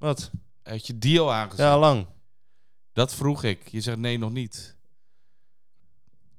Wat? Had je die al aangezet? Ja, lang. Dat vroeg ik. Je zegt nee, nog niet.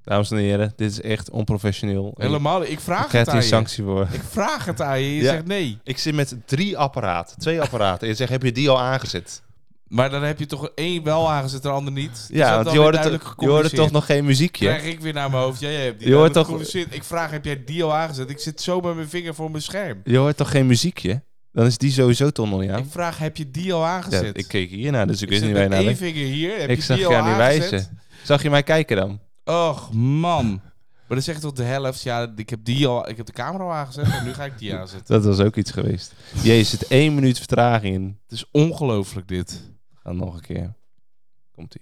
Dames en heren, dit is echt onprofessioneel. Helemaal. Ik vraag Ik het aan hier je. sanctie voor. Ik vraag het aan je. Je Ja. zegt nee. Ik zit met drie apparaten, twee apparaten. En je zegt, heb je die al aangezet? Maar dan heb je toch één wel aangezet, de ander niet. Ja, want je hoorde, toch, je hoorde toch nog geen muziekje? Krijg ik weer naar mijn hoofd. Ja, jij hebt die Je hoort toch-. Ik vraag, heb jij die al aangezet? Ik zit zo met mijn vinger voor mijn scherm. Je hoort toch geen muziekje? Dan is die sowieso toch nog niet aan. Ik vraag, heb je die al Ja, aangezet? ik keek hiernaar, dus ik, Ik wist niet waar je naar één bent. vinger hier. Heb Ik je zag die je al aan die aangezet? wijzen. Zag je mij kijken dan? Och, man. Maar dan zeg je tot de helft, ja, ik heb, die al, ik heb de camera al aangezet en nu ga ik die aanzetten. Dat was ook iets geweest. Jezus, zit één minuut vertraging in. Het is ongelooflijk dit. Dan nog een keer. Komt-ie.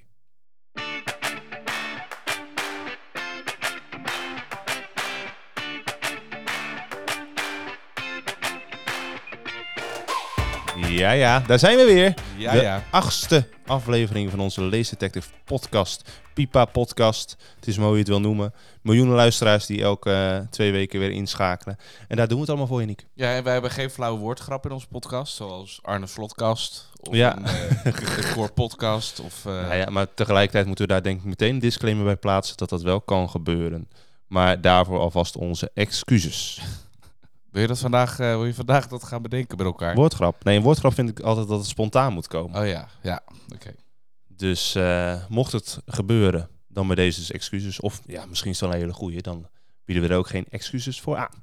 Ja, ja, daar zijn we weer. Ja, de ja. achtste aflevering van onze Lace Detective podcast. Pipa podcast. Het is mooi hoe je het wil noemen. Miljoenen luisteraars die elke eh, twee weken weer inschakelen. En daar doen we het allemaal voor je, Nick. Ja, en wij hebben geen flauwe woordgrap in onze podcast, zoals Arne Slotkast of Ja. een, eh, Core Podcast. Of, eh, Ja, ja, maar tegelijkertijd moeten we daar denk ik meteen een disclaimer bij plaatsen dat dat wel kan gebeuren. Maar daarvoor alvast onze excuses. Wil je dat vandaag, eh, wil je vandaag dat gaan bedenken met elkaar? Woordgrap. Nee, een woordgrap vind ik altijd dat het spontaan moet komen. Oh ja, ja, oké. Dus eh, mocht het gebeuren, dan bij deze dus excuses. Of ja, misschien is het wel een hele goeie. Dan bieden we er ook geen excuses voor aan.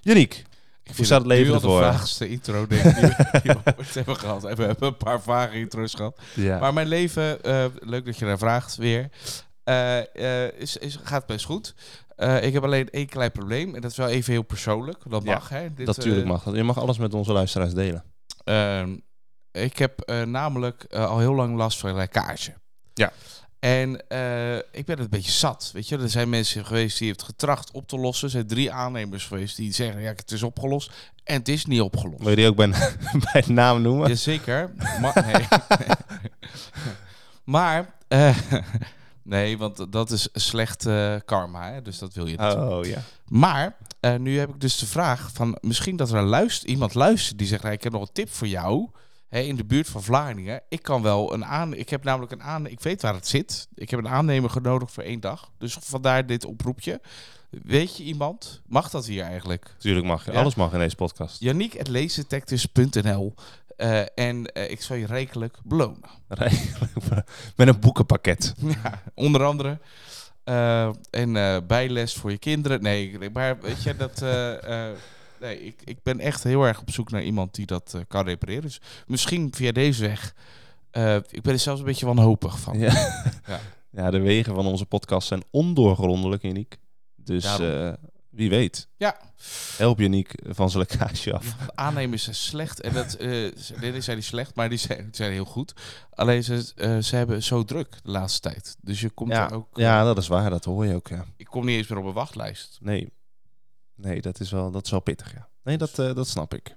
Janiek, Ik Hoe staat het leven ervoor? de vaagste intro, denk ik, die we- ooit hebben gehad. We hebben een paar vage intro's gehad. ja. Maar mijn leven, eh, leuk dat je daar vraagt weer, is, is, gaat best goed. Eh, ik heb alleen één klein probleem. En dat is wel even heel persoonlijk. Dat Ja, mag, hè? Dit, natuurlijk eh, mag dat. Je mag alles met onze luisteraars delen. Ehm, ik heb eh, namelijk al heel lang last van lekkage. Ja. En ik ben het een beetje zat. Weet je, er zijn mensen geweest die het getracht op te lossen. Er zijn drie aannemers geweest die zeggen: ja, het is opgelost. En het is niet opgelost. Wil je die ook bij, bij naam noemen? Jazeker. Maar, maar nee, want dat is slecht eh, karma. Hè? Dus dat wil je niet. Oh ja. Maar eh, nu heb ik dus de vraag van misschien dat er een luister, iemand luistert die zegt: "Hey, ik heb nog een tip voor jou. Hè, in de buurt van Vlaardingen. Ik kan wel een aan. Ik heb namelijk een aan. Ik weet waar het zit. Ik heb een aannemer genodigd voor één dag. Dus vandaar dit oproepje. Weet je iemand? Mag dat hier eigenlijk? Tuurlijk mag je. Ja. Alles mag in deze podcast. Yannick.leesdetectives.nl eh, En eh, ik zal je rijkelijk belonen. Met een boekenpakket. Ja, onder andere. Eh, en bijles voor je kinderen. Nee, maar weet je, dat... nee, ik, ik ben echt heel erg op zoek naar iemand die dat kan repareren. Dus misschien via deze weg. Ik ben er zelfs een beetje wanhopig van. Ja. Ja. ja, de wegen van onze podcast zijn ondoorgrondelijk, Janiek. Dus wie weet. Ja. Help Janiek van zijn lekkage af. Ja, aannemers zijn slecht. En dat, eh ze- nee, die zijn niet slecht, maar die zijn, zijn heel goed. Alleen ze, eh, ze hebben zo druk de laatste tijd. Dus je komt Ja, er ook... eh, ja, dat is waar. Dat hoor je ook, ja. Ik kom niet eens meer op een wachtlijst. Nee. Nee, dat is wel, dat is wel pittig, ja. Nee, dat, eh, dat snap ik.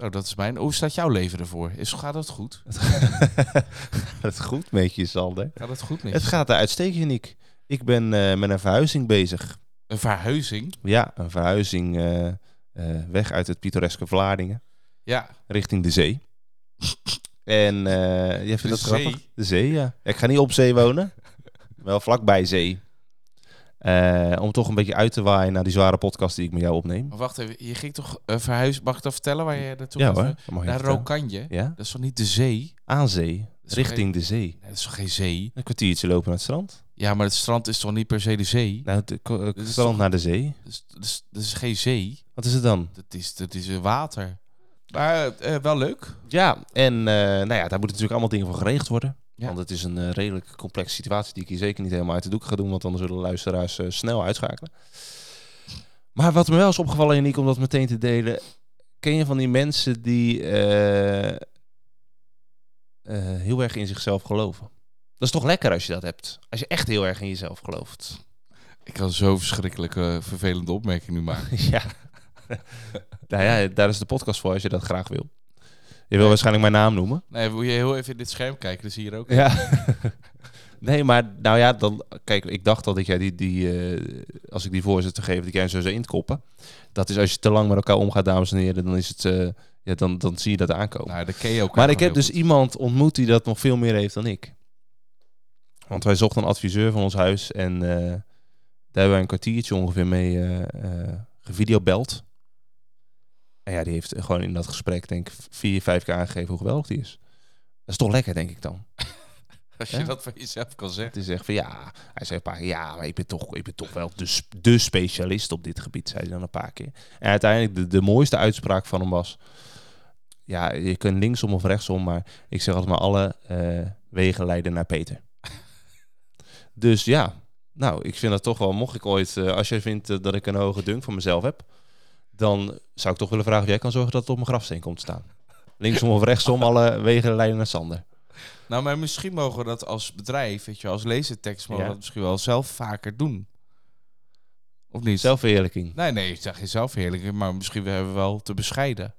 Oh, dat is mijn... Hoe staat jouw leven ervoor? Is, gaat het goed? Het goed met je, Sander. Gaat het goed met Het je? gaat eruit steken, Janiek. Ik ben eh, met een verhuizing bezig. Een verhuizing? Ja, een verhuizing eh, eh, weg uit het pittoreske Vlaardingen. Ja. richting de zee. En eh je vindt De dat zee? grappig? De zee, ja. Ik ga niet op zee wonen. Wel vlakbij zee. Om toch een beetje uit te waaien naar die zware podcast die ik met jou opneem. Maar wacht even, je ging toch uh, verhuizen? Mag ik dat vertellen waar je naartoe Ja gaat? hoor, Naar. Rokanje? Ja, Dat is toch niet de zee? aan zee. Richting de zee. Dat is toch geen zee? Een kwartiertje lopen naar het strand. Ja, maar het strand is toch niet per se de zee? Nou, het het strand toch- naar de zee. Dat is, dat, is, geen zee. Wat is het dan? Dat is, dat is water. Maar eh, wel leuk. Ja, en eh, nou ja, daar moeten natuurlijk allemaal dingen voor geregeld worden. Ja. Want het is een eh, redelijk complexe situatie die ik hier zeker niet helemaal uit de doek ga doen. Want dan zullen luisteraars snel uitschakelen. Maar wat me wel is opgevallen, Janiek, om dat meteen te delen. Ken je van die mensen die heel erg in zichzelf geloven? Dat is toch lekker als je dat hebt. Als je echt heel erg in jezelf gelooft. Ik kan zo verschrikkelijke vervelende opmerking nu maken. ja. nou ja, daar is de podcast voor als je dat graag wil. Je wil Nee. waarschijnlijk mijn naam noemen. Nee, wil je heel even in dit scherm kijken? Dan zie je hier ook. Ja. nee, maar nou ja, dan, kijk, ik dacht al dat jij die, die eh, als ik die voorzet te geven, dat jij hem zo zou inkoppen. Dat is als je te lang met elkaar omgaat, dames en heren, dan is het, eh, ja, dan, dan zie je dat aankomen. Nou, dat ken je ook maar ik heb dus goed. iemand ontmoet die dat nog veel meer heeft dan ik. Want wij zochten een adviseur van ons huis en eh, daar hebben wij een kwartiertje ongeveer mee eh gevideobeld. En ja, die heeft gewoon in dat gesprek denk ik vier, vijf keer aangegeven hoe geweldig die is. Dat is toch lekker, denk ik dan. Als je dat van jezelf kan zeggen. Is echt van ja, hij zei een paar keer, ja, maar ik ben toch, ik ben toch wel de, de specialist op dit gebied, zei hij dan een paar keer. En uiteindelijk, de, de mooiste uitspraak van hem was, ja, je kunt linksom of rechtsom, maar ik zeg altijd maar alle eh, wegen leiden naar Peter. dus ja, nou, ik vind dat toch wel, mocht ik ooit, eh, als jij vindt eh, dat ik een hoge dunk van mezelf heb, dan zou ik toch willen vragen of jij kan zorgen dat het op mijn grafsteen komt te staan. Linksom of rechtsom, alle wegen leiden naar Sander. Nou, maar misschien mogen we dat als bedrijf, weet je, als lasertekst, mogen we dat misschien wel zelf vaker doen. Of niet? Zelfverheerlijking. Nee, nee, ik zeg geen zelfverheerlijking, maar misschien hebben we wel te bescheiden.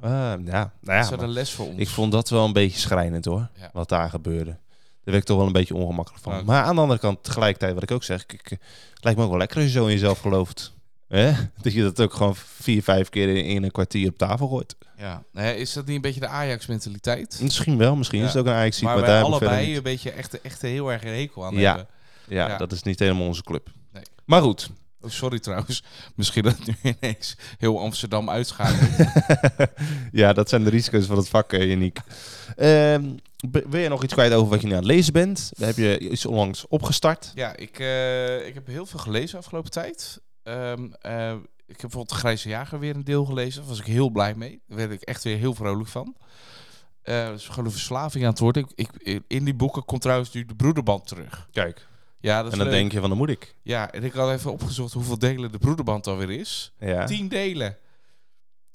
Ah, ja, nou ja, is een les voor ons. Ik vond dat wel een beetje schrijnend hoor, Ja. wat daar gebeurde. Daar werd ik toch wel een beetje ongemakkelijk van. Nou, maar aan de andere kant, tegelijkertijd wat ik ook zeg, ik, ik- het lijkt me ook wel lekker als je zo in jezelf gelooft. Hè? Dat je dat ook gewoon vier, vijf keer in, een kwartier op tafel gooit. Ja. Is dat niet een beetje de Ajax-mentaliteit? Misschien wel, misschien Ja. is het ook een ajax Maar maar wij daar verder allebei een beetje echt, echt heel erg een hekel aan Ja. hebben. Ja, ja. dat is niet helemaal onze club. Nee. Maar goed, Oh, sorry trouwens. Misschien dat nu ineens heel Amsterdam uitschakelt. ja, dat zijn de risico's van het vak, eh, Janiek. Ehm, wil je nog iets kwijt over wat je nu aan het lezen bent? Daar heb je iets onlangs opgestart. ja, ik, eh, ik heb heel veel gelezen afgelopen tijd. Ehm, eh, ik heb bijvoorbeeld De Grijze Jager weer een deel gelezen. Daar was ik heel blij mee. Daar werd ik echt weer heel vrolijk van. Eh dus gewoon een verslaving aan het worden. Ik, ik, in die boeken komt trouwens nu de broederband terug. Kijk, Ja, dat is en dan leuk. denk je van, dan moet ik. Ja, en ik had even opgezocht hoeveel delen de broederband alweer is. Ja. Tien delen.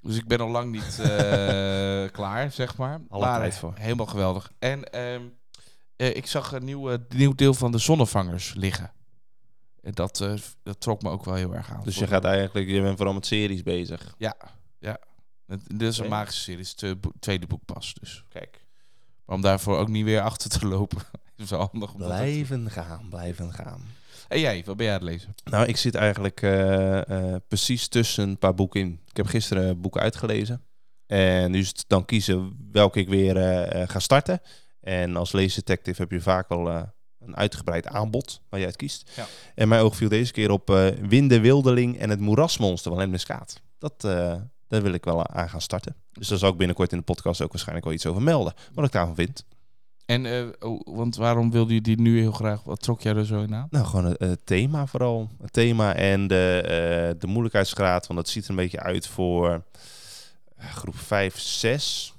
Dus ik ben al lang niet eh, klaar, zeg maar. Alle Maar, tijd voor. Helemaal geweldig. En ehm, eh, ik zag een nieuw, nieuw deel van de zonnevangers liggen. En dat, eh, dat trok me ook wel heel erg aan. Dus je gaat eigenlijk, je bent vooral met series bezig. Ja, ja. Het- Dit is een magische serie. Het tweede- boek pas. Dus. Kijk. Maar om daarvoor ook niet weer achter te lopen. is wel handig. Dat. Blijven gaan, blijven gaan. En jij, wat ben jij aan het lezen? Nou, ik zit eigenlijk eh, eh, precies tussen een paar boeken in. Ik heb gisteren boeken uitgelezen. En nu is het dan kiezen welke ik weer ga starten. En als leesdetective heb je vaak eh, een uitgebreid aanbod waar je uit kiest. Ja. En mijn oog viel deze keer op eh Winde Wildeling en het Moerasmonster van Lemnis Kaat. Dat, eh, daar wil ik wel aan gaan starten. Dus daar zal ik binnenkort in de podcast ook waarschijnlijk wel iets over melden. Wat ik daarvan vind. En, eh, oh, want waarom wilde je die nu heel graag? Wat trok jij er zo in aan? Nou, gewoon het, het thema vooral. Het thema en de, eh, de moeilijkheidsgraad. Want dat ziet er een beetje uit voor eh, groep 5, 6.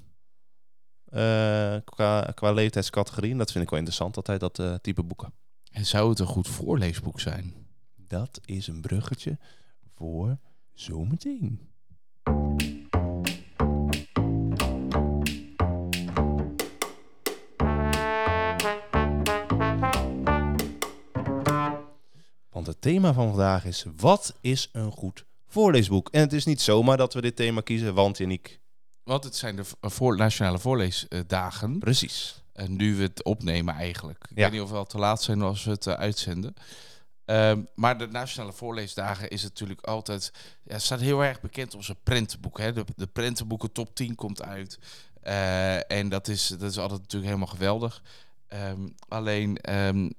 Eh, qua, qua leeftijdscategorie. En dat vind ik wel interessant, altijd dat eh, type boeken. En zou het een goed voorleesboek zijn? Dat is een bruggetje voor zometeen. Want het thema van vandaag is: wat is een goed voorleesboek? En het is niet zomaar dat we dit thema kiezen, want Janiek, Want het zijn de voor, nationale voorleesdagen. precies. En nu we het opnemen eigenlijk. Ik Ja. weet niet of we al te laat zijn als we het eh, uitzenden. Ehm, maar de Nationale Voorleesdagen is natuurlijk altijd... Ja, staat heel erg bekend om zijn prentenboek. Hè? De, de prentenboeken top 10 komt uit. Eh, en dat is, dat is altijd natuurlijk helemaal geweldig. Ehm, alleen, ehm,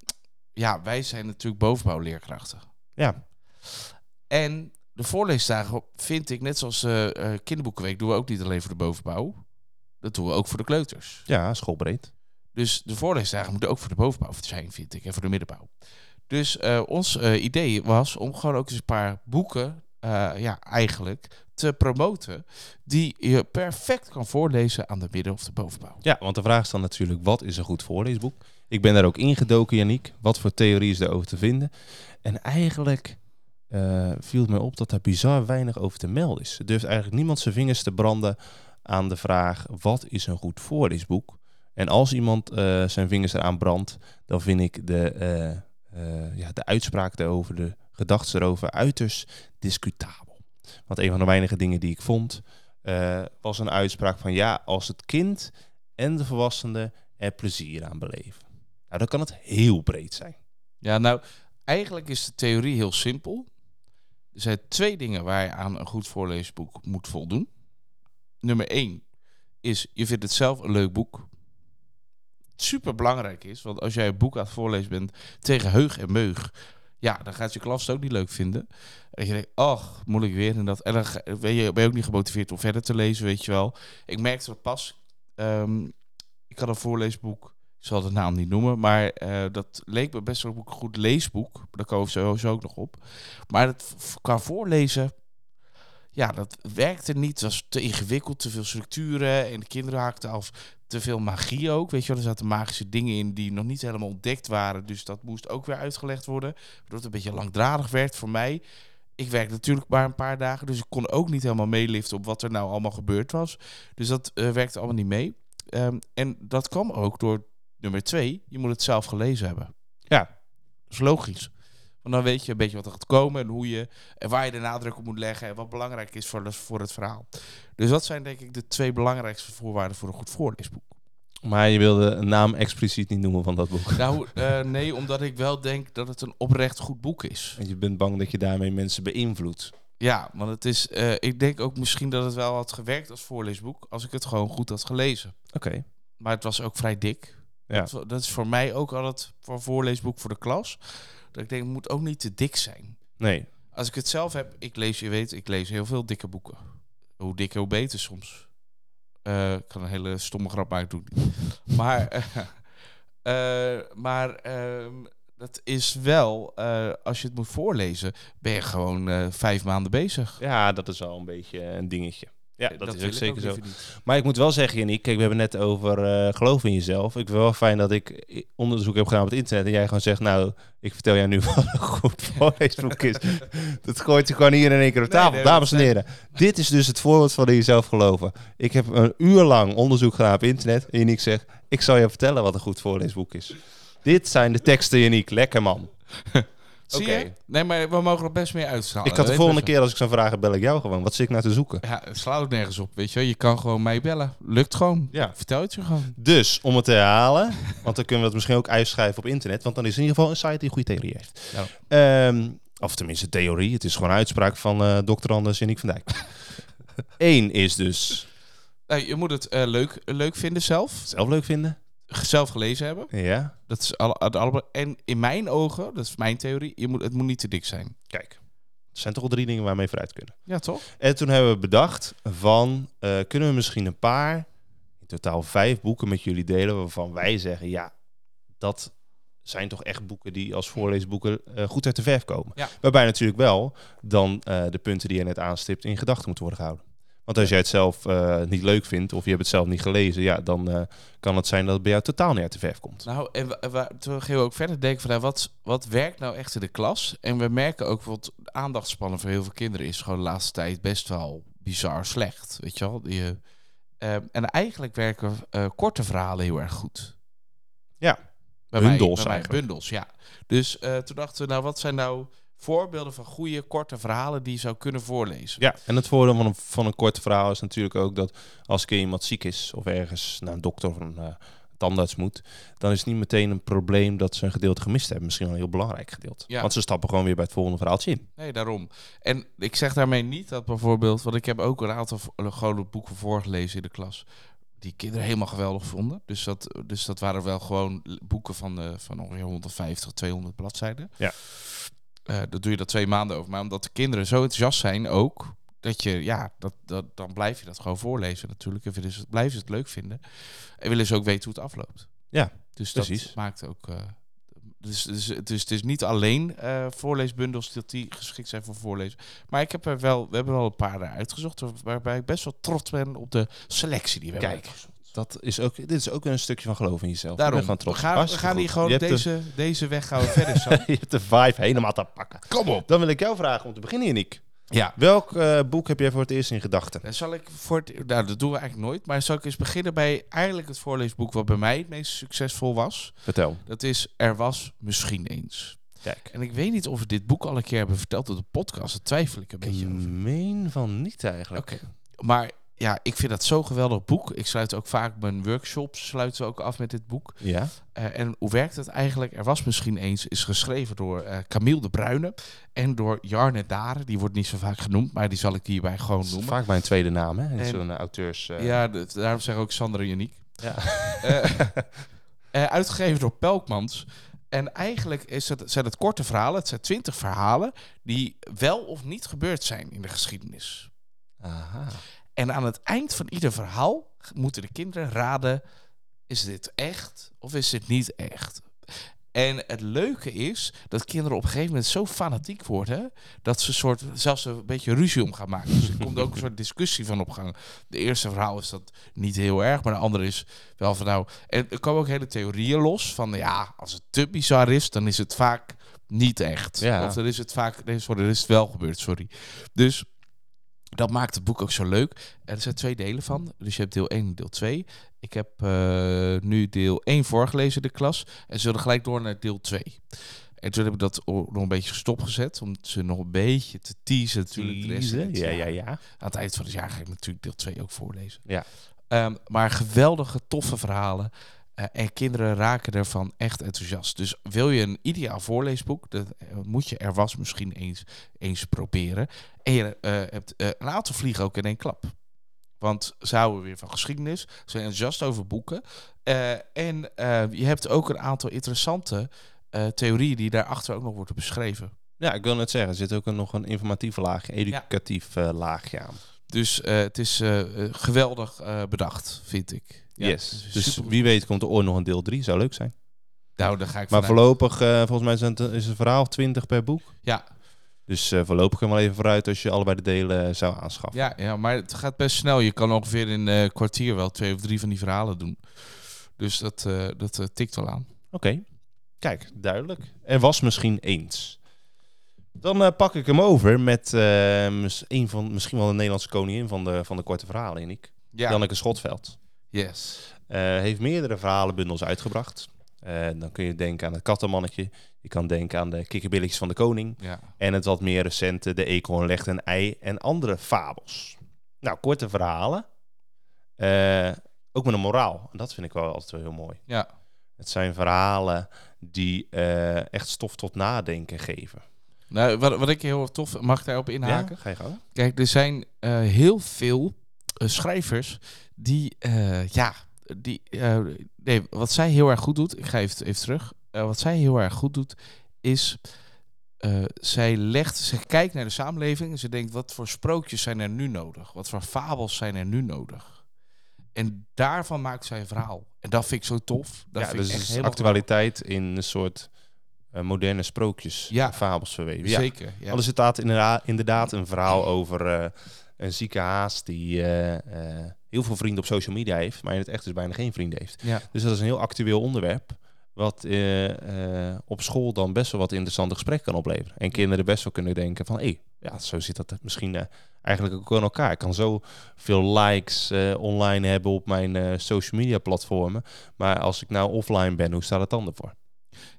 ja, wij zijn natuurlijk bovenbouwleerkrachten. Ja, En de voorleesdagen vind ik, net zoals de eh, kinderboekenweek... doen we ook niet alleen voor de bovenbouw. Dat doen we ook voor de kleuters. ja schoolbreed. Dus de voorleesdagen moeten ook voor de bovenbouw zijn, vind ik, en voor de middenbouw. Dus eh, ons eh, idee was om gewoon ook eens een paar boeken, eh, ja, eigenlijk, te promoten, die je perfect kan voorlezen aan de midden- of de bovenbouw. Ja, want de vraag is dan natuurlijk, wat is een goed voorleesboek? Ik ben daar ook ingedoken, Janiek. Wat voor theorie is daarover te vinden? En eigenlijk eh, viel het mij op dat daar bizar weinig over te melden is. Er durft eigenlijk niemand zijn vingers te branden aan de vraag, wat is een goed voorleesboek? En als iemand eh, zijn vingers eraan brandt, dan vind ik de, eh, ja, de uitspraak daarover, de gedachten erover, uiterst discutabel. Want een van de weinige dingen die ik vond, was een uitspraak van ja, als het kind en de volwassene er plezier aan beleven. Nou, dan kan het heel breed zijn. Ja, nou, eigenlijk is de theorie heel simpel. Er zijn twee dingen waar je aan een goed voorleesboek moet voldoen. nummer 1 is, je vindt het zelf een leuk boek. Super belangrijk is, want als jij een boek aan het voorlezen bent tegen heug en meug, ja, dan gaat je klas het ook niet leuk vinden. En je denkt, ach, moet ik weer en dat. En dan ben je, ben je ook niet gemotiveerd om verder te lezen, weet je wel. Ik merkte pas. ehm, ik had een voorleesboek, zal de naam niet noemen, maar eh, dat leek me best wel een goed leesboek. Daar komen we sowieso ook nog op. Maar het, qua voorlezen, ja, dat werkte niet. Het was te ingewikkeld, te veel structuren. En de kinderen haakten af te veel magie ook. Weet je wel, er zaten magische dingen in die nog niet helemaal ontdekt waren. Dus dat moest ook weer uitgelegd worden. Waardoor het een beetje langdradig werd voor mij. Ik werkte natuurlijk maar een paar dagen, dus ik kon ook niet helemaal meeliften op wat er nou allemaal gebeurd was. Dus dat eh, werkte allemaal niet mee. Ehm, en dat kwam ook door nummer twee, je moet het zelf gelezen hebben. Ja, dat is logisch. Want dan weet je een beetje wat er gaat komen en hoe je en waar je de nadruk op moet leggen en wat belangrijk is voor, voor het verhaal. Dus dat zijn denk ik de twee belangrijkste voorwaarden voor een goed voorleesboek. Maar je wilde een naam expliciet niet noemen van dat boek. Nou, eh, nee, omdat ik wel denk dat het een oprecht goed boek is. En je bent bang dat je daarmee mensen beïnvloedt. Ja, want het is, eh, ik denk ook misschien dat het wel had gewerkt als voorleesboek als ik het gewoon goed had gelezen. Oké. Maar het was ook vrij dik. Ja. Dat, dat is voor mij ook altijd voor een voorleesboek voor de klas. Dat ik denk, het moet ook niet te dik zijn. Nee. Als ik het zelf heb, ik lees, je weet, ik lees heel veel dikke boeken. Hoe dikker, hoe beter soms. Eh, ik kan een hele stomme grap maken, doe ik niet. Maar, eh, eh, maar ehm, dat is wel, als je het moet voorlezen, ben je gewoon vijf maanden bezig. Ja, dat is wel een beetje een dingetje. Ja, dat, is ook zeker zo. Maar ik moet wel zeggen, Yannick, kijk, we hebben net over eh geloof in jezelf. Ik vind wel fijn dat ik i- onderzoek heb gedaan op het internet en jij gewoon zegt, nou, ik vertel jou nu wat een goed voorleesboek is. dat gooit je gewoon hier in één keer op tafel. nee, Dames en heren, dit is dus het voorbeeld van in jezelf geloven. Ik heb een uur lang onderzoek gedaan op internet en Yannick zegt, ik zal je vertellen wat een goed voorleesboek is. Dit zijn de teksten, Yannick. Lekker man. Zie Oké. je? Nee, maar we mogen er best meer uitstralen. Ik had de volgende best keer als ik zo'n vraag heb, bel ik jou gewoon. Wat zit ik nou te zoeken? Ja, het slaat ook nergens op, weet je wel. Je kan gewoon mij bellen. Lukt gewoon. Ja. Vertel het je gewoon. Dus, om het te herhalen, want dan kunnen we het misschien ook uitschrijven op internet, want dan is het in ieder geval een site die een goede theorie heeft. Ja. Ehm, of tenminste theorie, het is gewoon een uitspraak van eh Dr. Anders en van Dijk. Eén is dus Nou, je moet het eh, leuk, leuk vinden zelf. zelf leuk vinden. Zelf gelezen hebben. Ja, Dat is alle, het. En in mijn ogen, dat is mijn theorie, je moet, het moet niet te dik zijn. kijk. Er zijn toch al drie dingen waar we vooruit kunnen. Ja, toch? En toen hebben we bedacht van, eh, kunnen we misschien een paar, in totaal vijf boeken met jullie delen, waarvan wij zeggen, ja, dat zijn toch echt boeken die als voorleesboeken eh, goed uit de verf komen. Ja. Waarbij natuurlijk wel dan eh, de punten die je net aanstipt in gedachten moeten worden gehouden. Want als jij het zelf eh, niet leuk vindt of je hebt het zelf niet gelezen, ja, dan eh, kan het zijn dat het bij jou totaal niet uit de verf komt. Nou, en toen gingen we ook verder denken van, nou, wat, wat werkt nou echt in de klas? En we merken ook, wat aandachtspannen voor heel veel kinderen is gewoon de laatste tijd best wel bizar slecht, weet je wel? Die, eh, en eigenlijk werken korte verhalen heel erg goed. Ja, Bij bundels mij, bij mij, eigenlijk. bundels, ja. Dus toen dachten we, nou, wat zijn nou voorbeelden van goede korte verhalen die je zou kunnen voorlezen? Ja, en het voordeel van een, van een kort verhaal is natuurlijk ook dat als een keer iemand ziek is of ergens naar een dokter of een eh, tandarts moet, dan is het niet meteen een probleem dat ze een gedeelte gemist hebben. Misschien wel een heel belangrijk gedeelte. Ja. Want ze stappen gewoon weer bij het volgende verhaaltje in. Nee, daarom. En ik zeg daarmee niet dat bijvoorbeeld, want ik heb ook een aantal gewone boeken voorgelezen in de klas, die kinderen helemaal geweldig vonden. Dus dat, dus dat waren wel gewoon boeken van, eh, van ongeveer 150, 200 bladzijden. Ja. Eh dat doe je dat twee maanden over. Maar omdat de kinderen zo enthousiast zijn ook, dat je, ja, dat, dat, dan blijf je dat gewoon voorlezen natuurlijk. En vinden ze, blijven ze het leuk vinden. En willen ze ook weten hoe het afloopt. Ja, dus precies. dat maakt ook... eh, dus, dus, dus het is niet alleen eh, voorleesbundels dat die geschikt zijn voor voorlezen. Maar ik heb er wel, we hebben wel een paar uitgezocht. Waarbij ik best wel trots ben op de selectie die we hebben. Dat is ook, dit is ook een stukje van geloof in jezelf. Daarom, Ik ben we gaan, we gaan hier gewoon deze, deze weg gaan we verder. De, je hebt de vibe helemaal te pakken. Kom op. Dan wil ik jou vragen om te beginnen, Yannick. Ja. Welk eh, boek heb jij voor het eerst in gedachten? Zal ik voor het, nou, dat doen we eigenlijk nooit. Maar zal ik eens beginnen bij eigenlijk het voorleesboek wat bij mij het meest succesvol was. Vertel. Dat is Er was misschien eens. Kijk. En ik weet niet of we dit boek al een keer hebben verteld op de podcast. Daar twijfel ik een Ik beetje over. meen van niet eigenlijk. Oké. Maar ja, ik vind dat zo'n geweldig boek. Ik sluit ook vaak mijn workshops sluiten we ook af met dit boek. Ja. Eh, en hoe werkt het eigenlijk? Er was misschien eens, is geschreven door eh Camille de Bruyne en door Jarne Dare. Die wordt niet zo vaak genoemd, maar die zal ik hierbij gewoon noemen. vaak mijn tweede naam, hè? En- Zo'n eh, auteurs... Ja, de- daarom zeg ik ook Sander en Janiek. ja. Uitgegeven door Pelkmans. En eigenlijk is het, zijn het korte verhalen. Het zijn twintig verhalen die wel of niet gebeurd zijn in de geschiedenis. Aha. En aan het eind van ieder verhaal moeten de kinderen raden: is dit echt of is dit niet echt? En het leuke is dat kinderen op een gegeven moment zo fanatiek worden dat ze soort, zelfs een beetje ruzie om gaan maken. Dus er komt ook een soort discussie van op gang. De eerste verhaal is dat niet heel erg, maar de andere is wel van nou. En er komen ook hele theorieën los van ja, als het te bizar is, dan is het vaak niet echt. Ja. Of dan is het vaak, nee, sorry, dan is het wel gebeurd, sorry. Dus dat maakt het boek ook zo leuk. Er zijn twee delen van. Dus je hebt deel 1 en deel 2. Ik heb eh, nu deel 1 voorgelezen in de klas. En ze zullen gelijk door naar deel 2. En toen heb ik dat nog een beetje stopgezet. Om ze nog een beetje te teasen. Natuurlijk de rest het Ja, ja, ja. Aan het eind van het jaar ga ik natuurlijk deel 2 ook voorlezen. Ja. Ehm, maar geweldige, toffe verhalen. Eh, en kinderen raken ervan echt enthousiast. Dus wil je een ideaal voorleesboek, dat eh, moet je er was misschien eens, eens proberen. En je eh, hebt een aantal vliegen ook in één klap. Want ze houden weer van geschiedenis, ze zijn enthousiast over boeken. En je hebt ook een aantal interessante theorieën die daarachter ook nog worden beschreven. Ja, ik wil net zeggen, er zit ook nog een informatief laagje, educatief laagje aan. Dus het is geweldig bedacht, vind ik. Ja, yes. Dus wie weet komt er ooit nog een deel 3, zou leuk zijn. Nou, daar ga ik Maar vanuit. voorlopig, eh, volgens mij zijn het, is het verhaal 20 per boek. Ja, Dus eh, voorlopig we wel even vooruit als je allebei de delen eh, zou aanschaffen. Ja, ja, maar het gaat best snel. Je kan ongeveer in een kwartier wel twee of drie van die verhalen doen. Dus dat, dat tikt wel aan. Oké, kijk, duidelijk. Er was misschien eens. Dan pak ik hem over met een van, misschien wel de Nederlandse koningin van de, van de korte verhalen, Enik. Ja, Janneke Schotveld. Yes. Eh, heeft meerdere verhalenbundels uitgebracht. Eh, dan kun je denken aan het kattenmannetje. Je kan denken aan de kikkerbilletjes van de koning. Ja. En het wat meer recente, de eekhoorn legt een ei en andere fabels. Nou, korte verhalen. Eh, ook met een moraal. En dat vind ik wel altijd wel heel mooi. Ja. Het zijn verhalen die echt stof tot nadenken geven. Nou, wat, wat ik heel tof, mag daarop inhaken? Ja, ga je gang. Kijk, er zijn heel veel schrijvers die, eh, ja, die, eh, nee, wat zij heel erg goed doet, ik ga even, even terug. Eh, wat zij heel erg goed doet, is eh, zij legt, ze kijkt naar de samenleving en ze denkt, wat voor sprookjes zijn er nu nodig? Wat voor fabels zijn er nu nodig? En daarvan maakt zij een verhaal. En dat vind ik zo tof. Dat ja, vind dus ik het echt is actualiteit in een soort eh, moderne sprookjes, Ja. fabels verweven. Ja. Zeker. Ja. Want er zit inderdaad, inderdaad, een verhaal over eh, een zieke haas die eh, eh, heel veel vrienden op social media heeft, maar in het echt dus bijna geen vrienden heeft. ja. Dus dat is een heel actueel onderwerp, wat eh, op school dan best wel wat interessante gesprekken kan opleveren. En kinderen best wel kunnen denken van, hé, hey, ja, zo zit dat misschien eigenlijk ook in elkaar. Ik kan zo veel likes online hebben op mijn social media platformen, maar als ik nou offline ben, hoe staat het dan ervoor?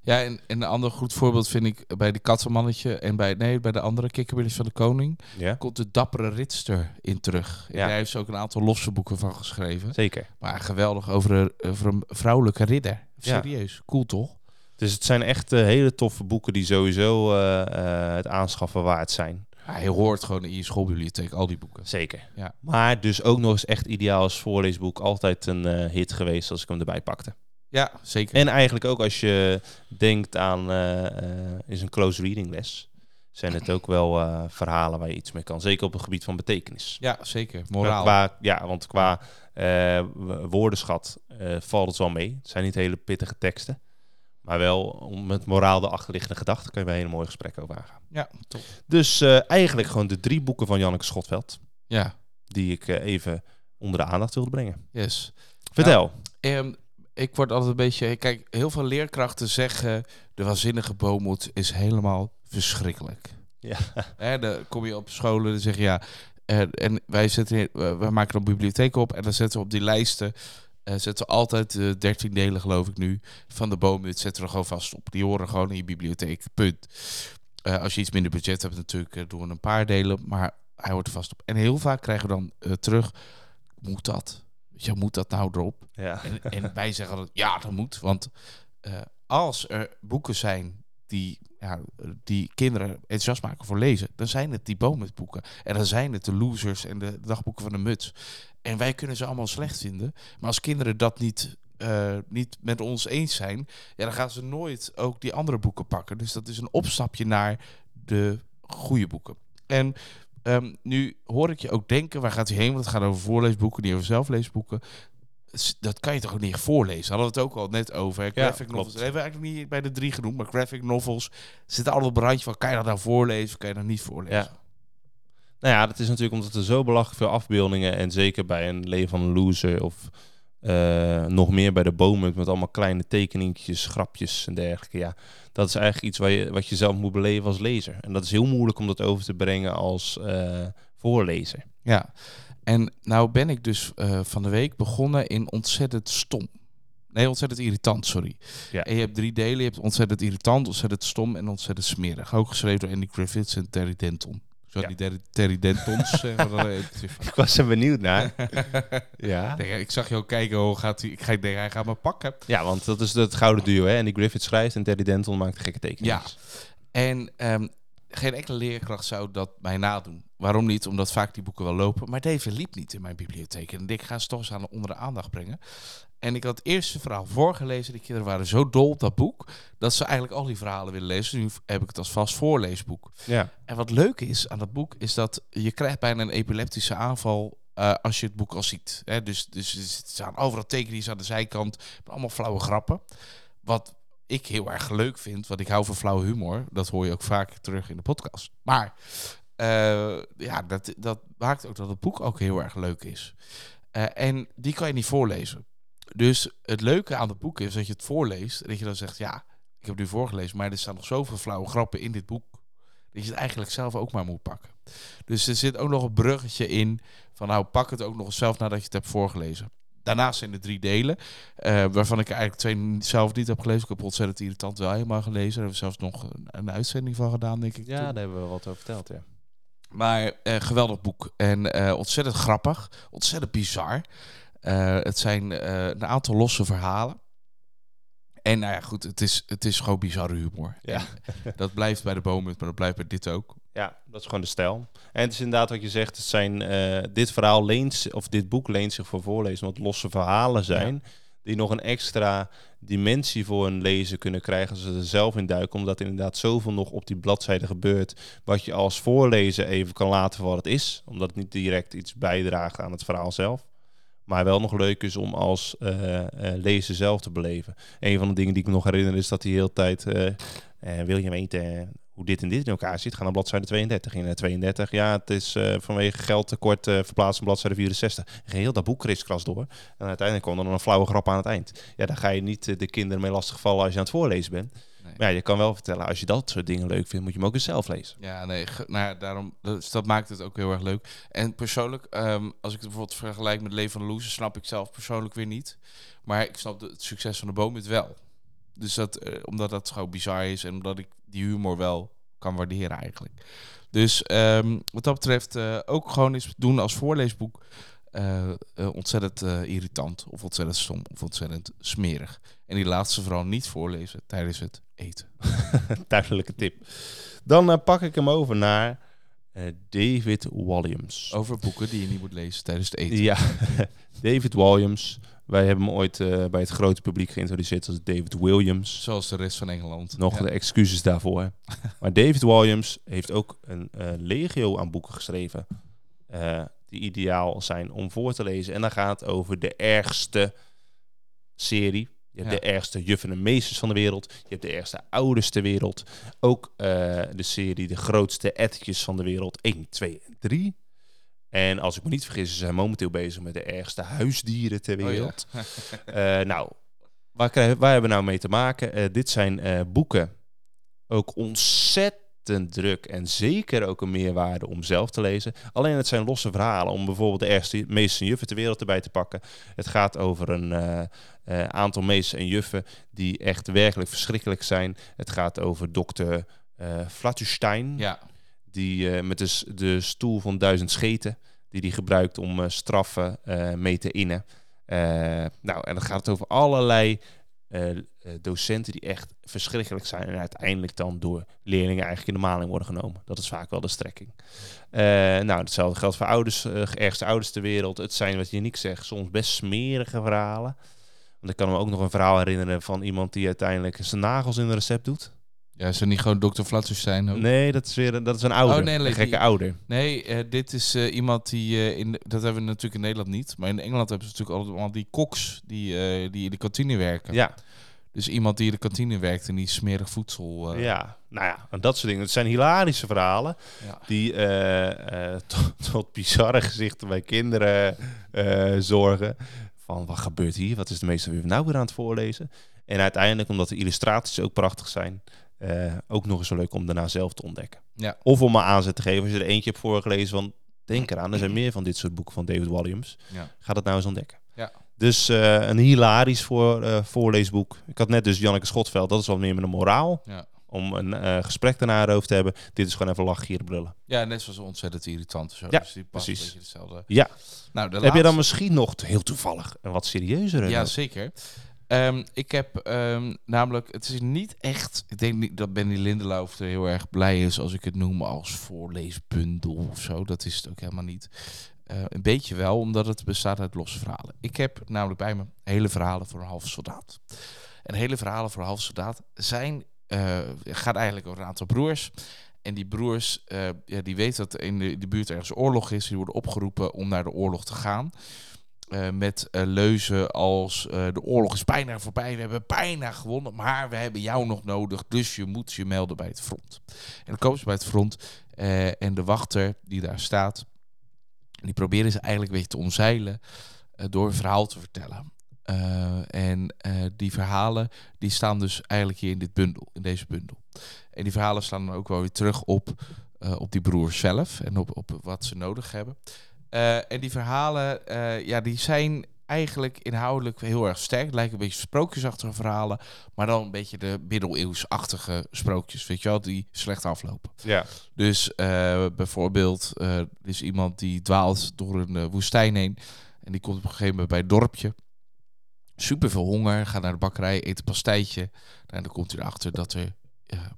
Ja, en, en een ander goed voorbeeld vind ik bij de kattenmannetje en bij, nee, bij de andere kikkerbilletjes van de koning Ja, komt de dappere ritster in terug. En Ja. Daar heeft ze ook een aantal losse boeken van geschreven. zeker. Maar geweldig over een, over een vrouwelijke ridder. Ja. Serieus, cool toch? Dus het zijn echt eh, hele toffe boeken die sowieso eh, eh, het aanschaffen waard zijn. Ja, je hoort gewoon in je schoolbibliotheek al die boeken. Zeker. Ja. Maar dus ook nog eens echt ideaal als voorleesboek. Altijd een hit geweest als ik hem erbij pakte. Ja, zeker. En eigenlijk ook als je denkt aan eh, eh, is een close reading les. Zijn het ook wel eh, verhalen waar je iets mee kan. Zeker op het gebied van betekenis. Ja, zeker. Moraal. Qua, ja, want qua woordenschat valt het wel mee. Het zijn niet hele pittige teksten. Maar wel om met moraal de achterliggende gedachten kun je bij een hele mooie gesprek over aangaan. Ja, top. Dus eigenlijk gewoon de drie boeken van Janneke Schotveld. Ja, Die ik even onder de aandacht wilde brengen. yes. Vertel. Ehm, ik word altijd een beetje... Kijk, heel veel leerkrachten zeggen... de waanzinnige boommoed is helemaal verschrikkelijk. Ja. Hè, dan kom je op scholen en zeg je ja. En, en wij, zetten, we maken een bibliotheek op en dan zetten we op die lijsten. eh, zetten we altijd de 13 delen, geloof ik nu, van de boomhut zetten we er gewoon vast op. Die horen gewoon in je bibliotheek. Punt. Eh, als je iets minder budget hebt, natuurlijk eh, doen we een paar delen, maar hij hoort er vast op. En heel vaak krijgen we dan eh, terug. moet dat? Je moet dat nou erop? Ja. En, en wij zeggen dat ja, dat moet. Want eh, als er boeken zijn die, ja, die kinderen enthousiast maken voor lezen, dan zijn het die boomhutboeken. En dan zijn het de losers en de dagboeken van de muts. En wij kunnen ze allemaal slecht vinden. Maar als kinderen dat niet, eh, niet met ons eens zijn, ja, dan gaan ze nooit ook die andere boeken pakken. Dus dat is een opstapje naar de goede boeken. En ehm, nu hoor ik je ook denken, waar gaat hij heen? Want het gaat over voorleesboeken, niet over zelfleesboeken. Dat kan je toch ook niet voorlezen? Hadden we het ook al net over. hè? Graphic novels. Dat hebben we eigenlijk niet bij de drie genoemd, maar graphic novels zitten allemaal op een randje van, kan je dat nou voorlezen of kan je dat niet voorlezen? Ja. Nou ja, dat is natuurlijk omdat er zo belachelijk veel afbeeldingen en zeker bij een leven van een loser of eh, nog meer bij de bomen met allemaal kleine tekeningetjes, grapjes en dergelijke. Ja, dat is eigenlijk iets wat je, wat je zelf moet beleven als lezer. En dat is heel moeilijk om dat over te brengen als eh, voorlezer. Ja, en nou ben ik dus eh, van de week begonnen in ontzettend stom. Nee, ontzettend irritant, sorry. Ja. En je hebt drie delen. Je hebt ontzettend irritant, ontzettend stom en ontzettend smerig. Ook geschreven door Andy Griffiths en Terry Denton. Zo Ja. die Terry, Terry Dentons. zeggen even. Ik was er benieuwd naar. ja. Ik zag je ook kijken, hoe gaat hij? Ik ga denken, hij gaat me pakken. ja, want dat is het gouden duo, hè? Andy Griffith schrijft en Terry Denton maakt gekke tekeningen. Ja. En ehm, geen enkele leerkracht zou dat mij nadoen. Waarom niet? Omdat vaak die boeken wel lopen. Maar deze liep niet in mijn bibliotheek. En ik ga ze toch eens aan onder de aandacht brengen. En ik had het eerste verhaal voorgelezen. De kinderen waren zo dol op dat boek. Dat ze eigenlijk al die verhalen willen lezen. Nu heb ik het als vast voorleesboek. Ja. En wat leuk is aan dat boek, is dat je krijgt bijna een epileptische aanval eh, als je het boek al ziet. Hè? Dus, dus er staan overal tekeningen aan de zijkant, allemaal flauwe grappen. Wat ik heel erg leuk vind, want ik hou van flauwe humor. Dat hoor je ook vaak terug in de podcast. Maar eh, ja, dat, dat maakt ook dat het boek ook heel erg leuk is. Eh, en die kan je niet voorlezen. Dus het leuke aan het boek is dat je het voorleest en dat je dan zegt, ja, ik heb het nu voorgelezen, maar er staan nog zoveel flauwe grappen in dit boek dat je het eigenlijk zelf ook maar moet pakken. Dus er zit ook nog een bruggetje in van nou pak het ook nog eens zelf nadat je het hebt voorgelezen. Daarnaast zijn er drie delen, eh, waarvan ik eigenlijk twee zelf niet heb gelezen. Ik heb ontzettend irritant wel helemaal gelezen. Daar hebben we zelfs nog een, een uitzending van gedaan, denk ik. Ja, toen. daar hebben we wat over verteld, ja. Maar eh, geweldig boek. En eh, ontzettend grappig. Ontzettend bizar. Het zijn een aantal losse verhalen. En nou ja, goed, het is, het is gewoon bizarre humor. Ja. En dat blijft bij de bomen, maar dat blijft bij dit ook. Ja, dat is gewoon de stijl. En het is inderdaad wat je zegt, het zijn, eh, dit verhaal leent, of dit boek leent zich voor voorlezen, het losse verhalen zijn, die nog een extra dimensie voor een lezer kunnen krijgen als ze er zelf in duiken, omdat er inderdaad zoveel nog op die bladzijde gebeurt, wat je als voorlezer even kan laten voor wat het is, omdat het niet direct iets bijdraagt aan het verhaal zelf. Maar wel nog leuk is om als eh, eh, lezer zelf te beleven. Een van de dingen die ik me nog herinner is dat hij heel tijd... eh, wil je weten hoe dit en dit in elkaar zit? Ga naar bladzijde 32. In eh, 32, ja, het is eh, vanwege geldtekort eh verplaatst naar bladzijde 64. En Geheel dat boek kriskras door. En uiteindelijk kwam er een flauwe grap aan het eind. Ja, daar ga je niet eh, de kinderen mee lastigvallen als je aan het voorlezen bent. Nee. Maar ja, je kan wel vertellen, als je dat soort dingen leuk vindt, moet je hem ook eens zelf lezen. Ja, nee, nou daarom, dus dat maakt het ook heel erg leuk. En persoonlijk, ehm, als ik het bijvoorbeeld vergelijk met Leven van de Loser, snap ik zelf persoonlijk weer niet. Maar ik snap de- het succes van de boom het wel. Dus dat, eh, omdat dat gewoon bizar is en omdat ik die humor wel kan waarderen eigenlijk. Dus ehm, wat dat betreft eh, ook gewoon eens doen als voorleesboek. eh, ontzettend irritant of ontzettend stom of ontzettend smerig. En die laatste vooral niet voorlezen tijdens het eten. Duidelijke tip. Dan pak ik hem over naar David Williams. Over boeken die je niet moet lezen tijdens het eten. Ja, David Williams. Wij hebben hem ooit eh, bij het grote publiek geïntroduceerd als David Williams. Zoals de rest van Engeland. Nog Ja. de excuses daarvoor. maar David Williams heeft ook een eh, legio aan boeken geschreven. eh, die ideaal zijn om voor te lezen. En dan gaat het over de ergste serie. Je hebt Ja. de ergste juffen en meesters van de wereld. Je hebt de ergste ouders ter wereld. Ook de serie De grootste etjes van de wereld. 1, 2 en 3. En als ik me niet vergis, ze zijn momenteel bezig met de ergste huisdieren ter Oh ja. wereld. Eh, nou, waar, krijgen, waar hebben we nou mee te maken? Eh, dit zijn eh, boeken. Ook ontzettend druk en zeker ook een meerwaarde om zelf te lezen. Alleen het zijn losse verhalen om bijvoorbeeld de ergste meesters en juffen ter wereld erbij te pakken. Het gaat over een aantal meesters en juffen die echt werkelijk verschrikkelijk zijn. Het gaat over dokter Flatterstein Ja, die eh, met de, de stoel van duizend scheten, die hij gebruikt om eh, straffen eh, mee te innen. Nou, en dan gaat het over allerlei docenten die echt verschrikkelijk zijn en uiteindelijk dan door leerlingen eigenlijk in de maling worden genomen. Dat is vaak wel de strekking. Nou, hetzelfde geldt voor ouders, eh, ergste ouders ter wereld. Het zijn, wat Janiek zegt, soms best smerige verhalen. Want ik kan me ook nog een verhaal herinneren van iemand die uiteindelijk zijn nagels in een recept doet. Ja, ze niet gewoon Dr. Flatus zijn ook? Nee, dat is weer een, dat is een ouder. Oh, nee, een gekke die- ouder. Nee, eh, dit is eh, iemand die eh, in dat hebben we natuurlijk in Nederland niet, maar in Engeland hebben ze natuurlijk allemaal die koks die, die in de kantine werken. Ja, Dus iemand die in de kantine werkt en die smerig voedsel. ja, nou ja, en dat soort dingen. Het zijn hilarische verhalen ja. die tot, tot bizarre gezichten bij kinderen zorgen. Van wat gebeurt hier? Wat is de meester weer nou weer aan het voorlezen? En uiteindelijk, omdat de illustraties ook prachtig zijn, eh, ook nog eens zo leuk om daarna zelf te ontdekken. Ja. Of om een aanzet te geven als je er eentje hebt voorgelezen van, denk eraan, er zijn meer van dit soort boeken van David Williams. Ja. Ga dat nou eens ontdekken. Ja. Dus eh, een hilarisch voor, eh, voorleesboek. Ik had net dus Janneke Schotveld, dat is wel meer met een moraal. Ja. Om een gesprek daarna over te hebben. Dit is gewoon even lachen, hier brullen. ja, net zoals ontzettend irritant. Zo. Ja, dus die past precies. Een hetzelfde. Ja. Nou, de Heb je dan misschien nog heel toevallig een wat serieuzere? Ja, zeker. Ehm, ik heb ehm, namelijk, het is niet echt, ik denk niet dat Benny Lindeloof er heel erg blij is als ik het noem als voorleesbundel of zo. Dat is het ook helemaal niet. Eh, een beetje wel, omdat het bestaat uit losse verhalen. Ik heb namelijk bij me hele verhalen voor een halve soldaat. En hele verhalen voor een halve soldaat zijn, eh gaat eigenlijk over een aantal broers. En die broers, eh, ja, die weten dat in de, de buurt ergens oorlog is. Die worden opgeroepen om naar de oorlog te gaan. Eh, met eh, leuzen als eh, de oorlog is bijna voorbij, we hebben bijna gewonnen, maar we hebben jou nog nodig, dus je moet je melden bij het front. En dan komen ze bij het front en de wachter die daar staat, die proberen ze eigenlijk een beetje te omzeilen door een verhaal te vertellen. En die verhalen die staan dus eigenlijk hier in dit bundel, in deze bundel. En die verhalen staan dan ook wel weer terug op, op die broers zelf en op, op wat ze nodig hebben. Eh, en die verhalen, eh, ja, die zijn eigenlijk inhoudelijk heel erg sterk. Het lijken een beetje sprookjesachtige verhalen, maar dan een beetje de middeleeuwsachtige sprookjes, weet je wel, die slecht aflopen. Ja. Dus eh, bijvoorbeeld, er is iemand die dwaalt door een woestijn heen en die komt op een gegeven moment bij het dorpje. Super veel honger, gaat naar de bakkerij, eet een pastijtje. En dan komt hij erachter dat er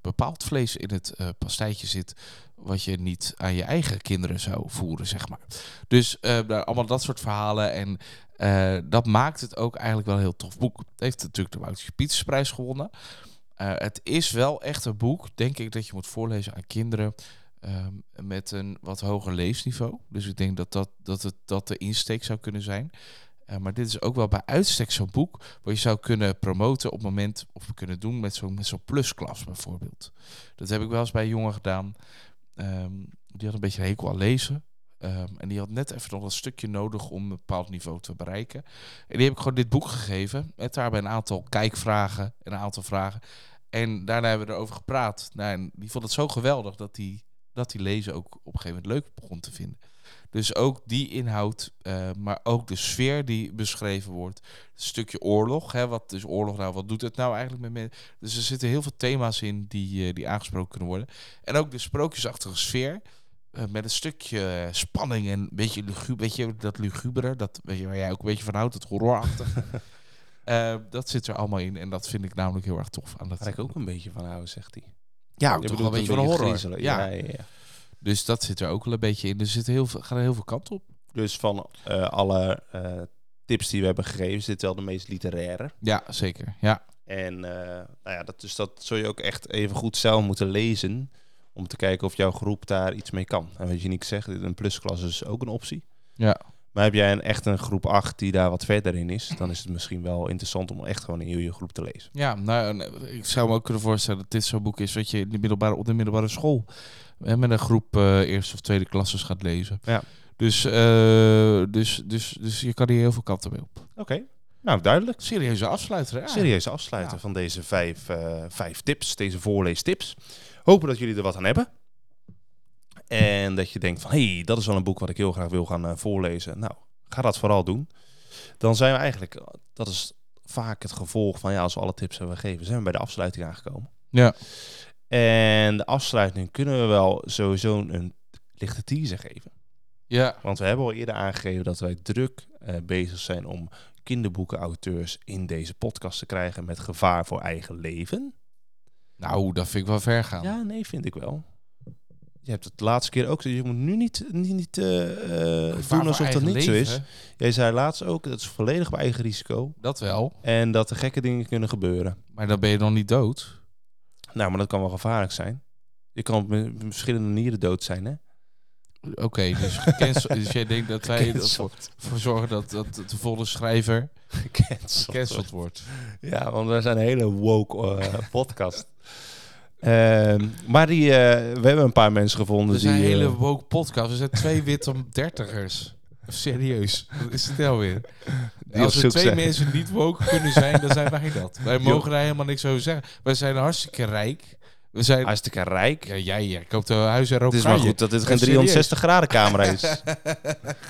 bepaald vlees in het eh pastijtje zit, wat je niet aan je eigen kinderen zou voeren, zeg maar. Dus eh, allemaal dat soort verhalen. En eh, dat maakt het ook eigenlijk wel een heel tof boek. Het heeft natuurlijk de Woutje Pietersprijs gewonnen. Eh, het is wel echt een boek, denk ik, dat je moet voorlezen aan kinderen ehm, met een wat hoger leesniveau. Dus ik denk dat dat, dat, het, dat de insteek zou kunnen zijn. Eh, maar dit is ook wel bij uitstek zo'n boek wat je zou kunnen promoten op het moment, of kunnen doen met zo'n plusklas bijvoorbeeld. Dat heb ik wel eens bij jongen gedaan. Ehm, die had een beetje een hekel aan lezen. Ehm, en die had net even nog een stukje nodig om een bepaald niveau te bereiken. En die heb ik gewoon dit boek gegeven. Met daarbij een aantal kijkvragen en een aantal vragen. En daarna hebben we erover gepraat. Nou, en die vond het zo geweldig dat hij dat die lezen ook op een gegeven moment leuk begon te vinden. Dus ook die inhoud, eh, maar ook de sfeer die beschreven wordt. Het stukje oorlog. Hè, wat is oorlog nou? Wat doet het nou eigenlijk met mensen? Dus er zitten heel veel thema's in die, eh, die aangesproken kunnen worden. En ook de sprookjesachtige sfeer. eh, met een stukje spanning en een beetje, lugu weet je dat lugubere, dat weet je, waar jij ook een beetje van houdt, het horrorachtige. Eh, dat zit er allemaal in en dat vind ik namelijk heel erg tof aan dat. Waar ik ook een beetje van hou, zegt hij. ja, Je toch wel een beetje van horror. Ja, ja, ja. Dus dat zit er ook wel een beetje in. Er zit heel veel, gaan er heel veel kant op. Dus van eh, alle eh, tips die we hebben gegeven, dit wel de meest literaire. Ja, zeker. Ja, En eh, nou ja, dat, dus dat zul je ook echt even goed zelf moeten lezen. Om te kijken of jouw groep daar iets mee kan. En wat je niet zegt, een plusklas is ook een optie. ja. Maar heb jij een, echt een groep 8 die daar wat verder in is, dan is het misschien wel interessant om echt gewoon in heel je groep te lezen. Ja, nou, ik zou me ook kunnen voorstellen dat dit zo'n boek is wat je in de middelbare, op de middelbare school eh, met een groep eh, eerste of tweede klasses gaat lezen. Ja. Dus, eh, dus, dus, dus je kan hier heel veel kanten mee op. Oké, nou duidelijk. Serieuze afsluiter, hè? Serieuze afsluiten Ja. van deze vijf, eh, vijf tips, deze voorleestips. Hopen dat jullie er wat aan hebben. En dat je denkt van, hé, hey, dat is wel een boek wat ik heel graag wil gaan eh, voorlezen. Nou, ga dat vooral doen. Dan zijn we eigenlijk, dat is vaak het gevolg van, ja, als we alle tips hebben gegeven, zijn we bij de afsluiting aangekomen. Ja. En de afsluiting kunnen we wel sowieso een lichte teaser geven. Ja. Want we hebben al eerder aangegeven dat wij druk eh, bezig zijn om kinderboekenauteurs in deze podcast te krijgen met gevaar voor eigen leven. Nou, dat vind ik wel ver gaan. Ja, nee, vind ik wel. Je hebt het de laatste keer ook. Je moet nu niet, niet, niet eh, eh, doen alsof dat niet zo is. Jij zei laatst ook, dat is volledig op eigen risico. Dat wel. En dat er gekke dingen kunnen gebeuren. Maar dan ben je nog niet dood. Nou, maar dat kan wel gevaarlijk zijn. Je kan met verschillende manieren dood zijn, hè? Oké, dus, dus jij denkt dat wij ervoor zorgen dat, dat de volle schrijver Gecanceld. wordt. Ja, want we zijn een hele woke eh, podcast. Ehm, maar die, eh, we hebben een paar mensen gevonden zijn een die... hele eh, woke podcast. We zijn twee witte dertigers. Serieus. Wat is het nou weer? Die Als er twee zijn. mensen niet woke kunnen zijn, dan zijn wij dat. Wij mogen daar helemaal niks over zeggen. Wij zijn hartstikke rijk. We zijn... hartstikke rijk. Ja, jij, jij koopt een huis en ook Het is maar goed dat dit geen serieus. 360 graden camera is.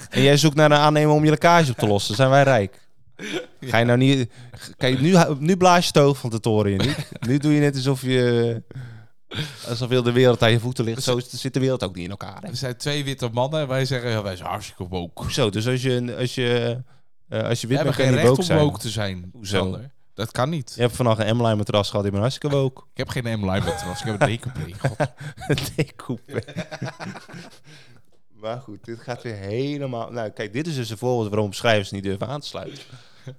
en jij zoekt naar een aannemer om je lekkage op te lossen. Zijn wij rijk? Ga je nou niet... Kijk, nu, nu blaas je het oog van de toren in. niet? Nu doe je net alsof je... Alsof heel de wereld aan je voeten ligt. Zo zit de wereld ook niet in elkaar. Hè? We zijn twee witte mannen en wij zeggen, ja, wij zijn hartstikke woke. Zo, dus als je, als je, eh, als je wit bent, geen je recht om zijn. woke te zijn. Hoezo? Sander. Dat kan niet. Je hebt vannacht een M-line matras gehad, je bent hartstikke woke. Ik heb geen M-line matras, ik heb een decoupé. God. Decoupé. maar goed, dit gaat weer helemaal... Nou, kijk, dit is dus een voorbeeld waarom schrijvers niet durven aan te sluiten.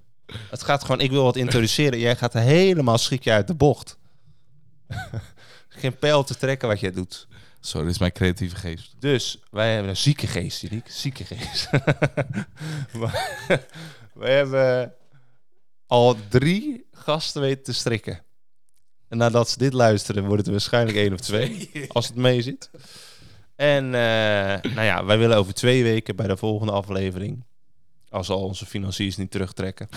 Het gaat gewoon, ik wil wat introduceren. Jij gaat helemaal schrik je uit de bocht. Geen pijl te trekken wat jij doet. Sorry, dit is mijn creatieve geest. Dus wij hebben een zieke geest, Uniek. Zieke geest. maar, wij hebben al drie gasten weten te strikken. En nadat ze dit luisteren, wordt het er waarschijnlijk één of twee. Als het mee zit. En eh, nou ja, wij willen over twee weken bij de volgende aflevering, als al onze financiers niet terugtrekken,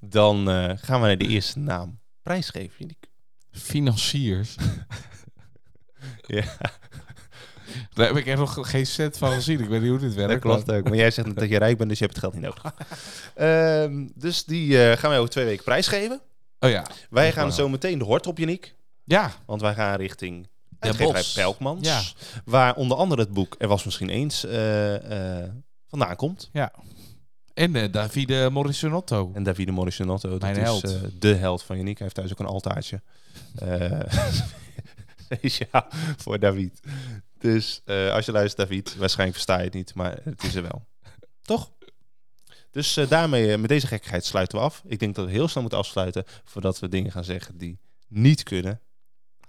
dan eh, gaan we naar de eerste naam prijsgeven. Financiers. Ja, Daar heb ik echt nog geen cent van gezien. Ik weet niet hoe dit werkt. dat klopt ook. Maar jij zegt net dat je rijk bent, dus je hebt het geld niet nodig. Ehm, dus die eh, gaan wij over twee weken prijsgeven. Oh ja. Wij gaan zo meteen de hort op, Uniek. Ja. Want wij gaan richting uitgeverij Bosch. Pelkmans. Ja. Waar onder andere het boek Er was misschien eens eh, eh, vandaan komt. Ja. En eh, Davide Morisonotto. En Davide Morisonotto, dat Mijn is held. de held van Uniek. Hij heeft thuis ook een altaartje. Speciaal voor David. Dus als je luistert, David, waarschijnlijk versta je het niet, maar het is er wel. Toch? Dus daarmee, met deze gekkigheid sluiten we af. Ik denk dat we heel snel moeten afsluiten voordat we dingen gaan zeggen die niet kunnen.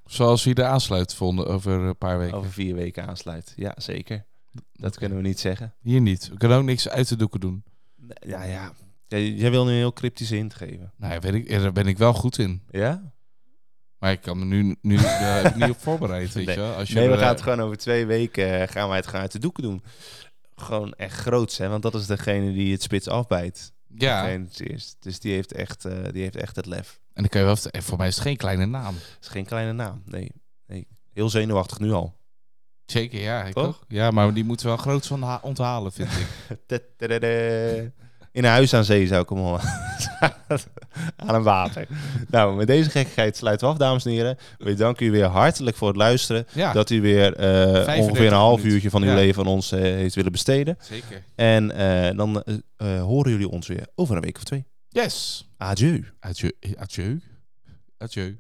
Zoals wie er aansluit vonden over een paar weken. Over vier weken aansluit. Ja, zeker. Dat kunnen we niet zeggen. Hier niet. We kunnen ook niks uit de doeken doen. Ja, ja. Jij, jij wil nu een heel cryptische hint geven. Nou ja, weet ik, daar ben ik wel goed in. Ja? Maar ik kan me nu, nu ik niet op voorbereid, weet Nee. je. Als je Nee, we er, gaan eh, het gewoon over twee weken eh, gaan wij het gewoon uit de doeken doen. Gewoon echt groots, hè? Want dat is degene die het spits afbijt. Ja, het. Dus die heeft, echt, eh, die heeft echt het lef. en dan kan je wel... Voor mij is het geen kleine naam. Het is geen kleine naam. Nee. nee. Heel zenuwachtig nu al. Zeker, ja. Ik Toch? ook. Ja, maar die moeten wel groot van ha- onthalen, vind ik. In een huis aan zee zou ik hem al aan een water. Nou, met deze gekkigheid sluiten we af, dames en heren. We danken u weer hartelijk voor het luisteren. Ja, Dat u weer eh, 35 ongeveer een half uurtje van uw Ja. leven aan ons eh, heeft willen besteden. zeker. En eh, dan horen jullie ons weer over een week of twee. Yes. Adieu. Adieu. Adieu. Adieu.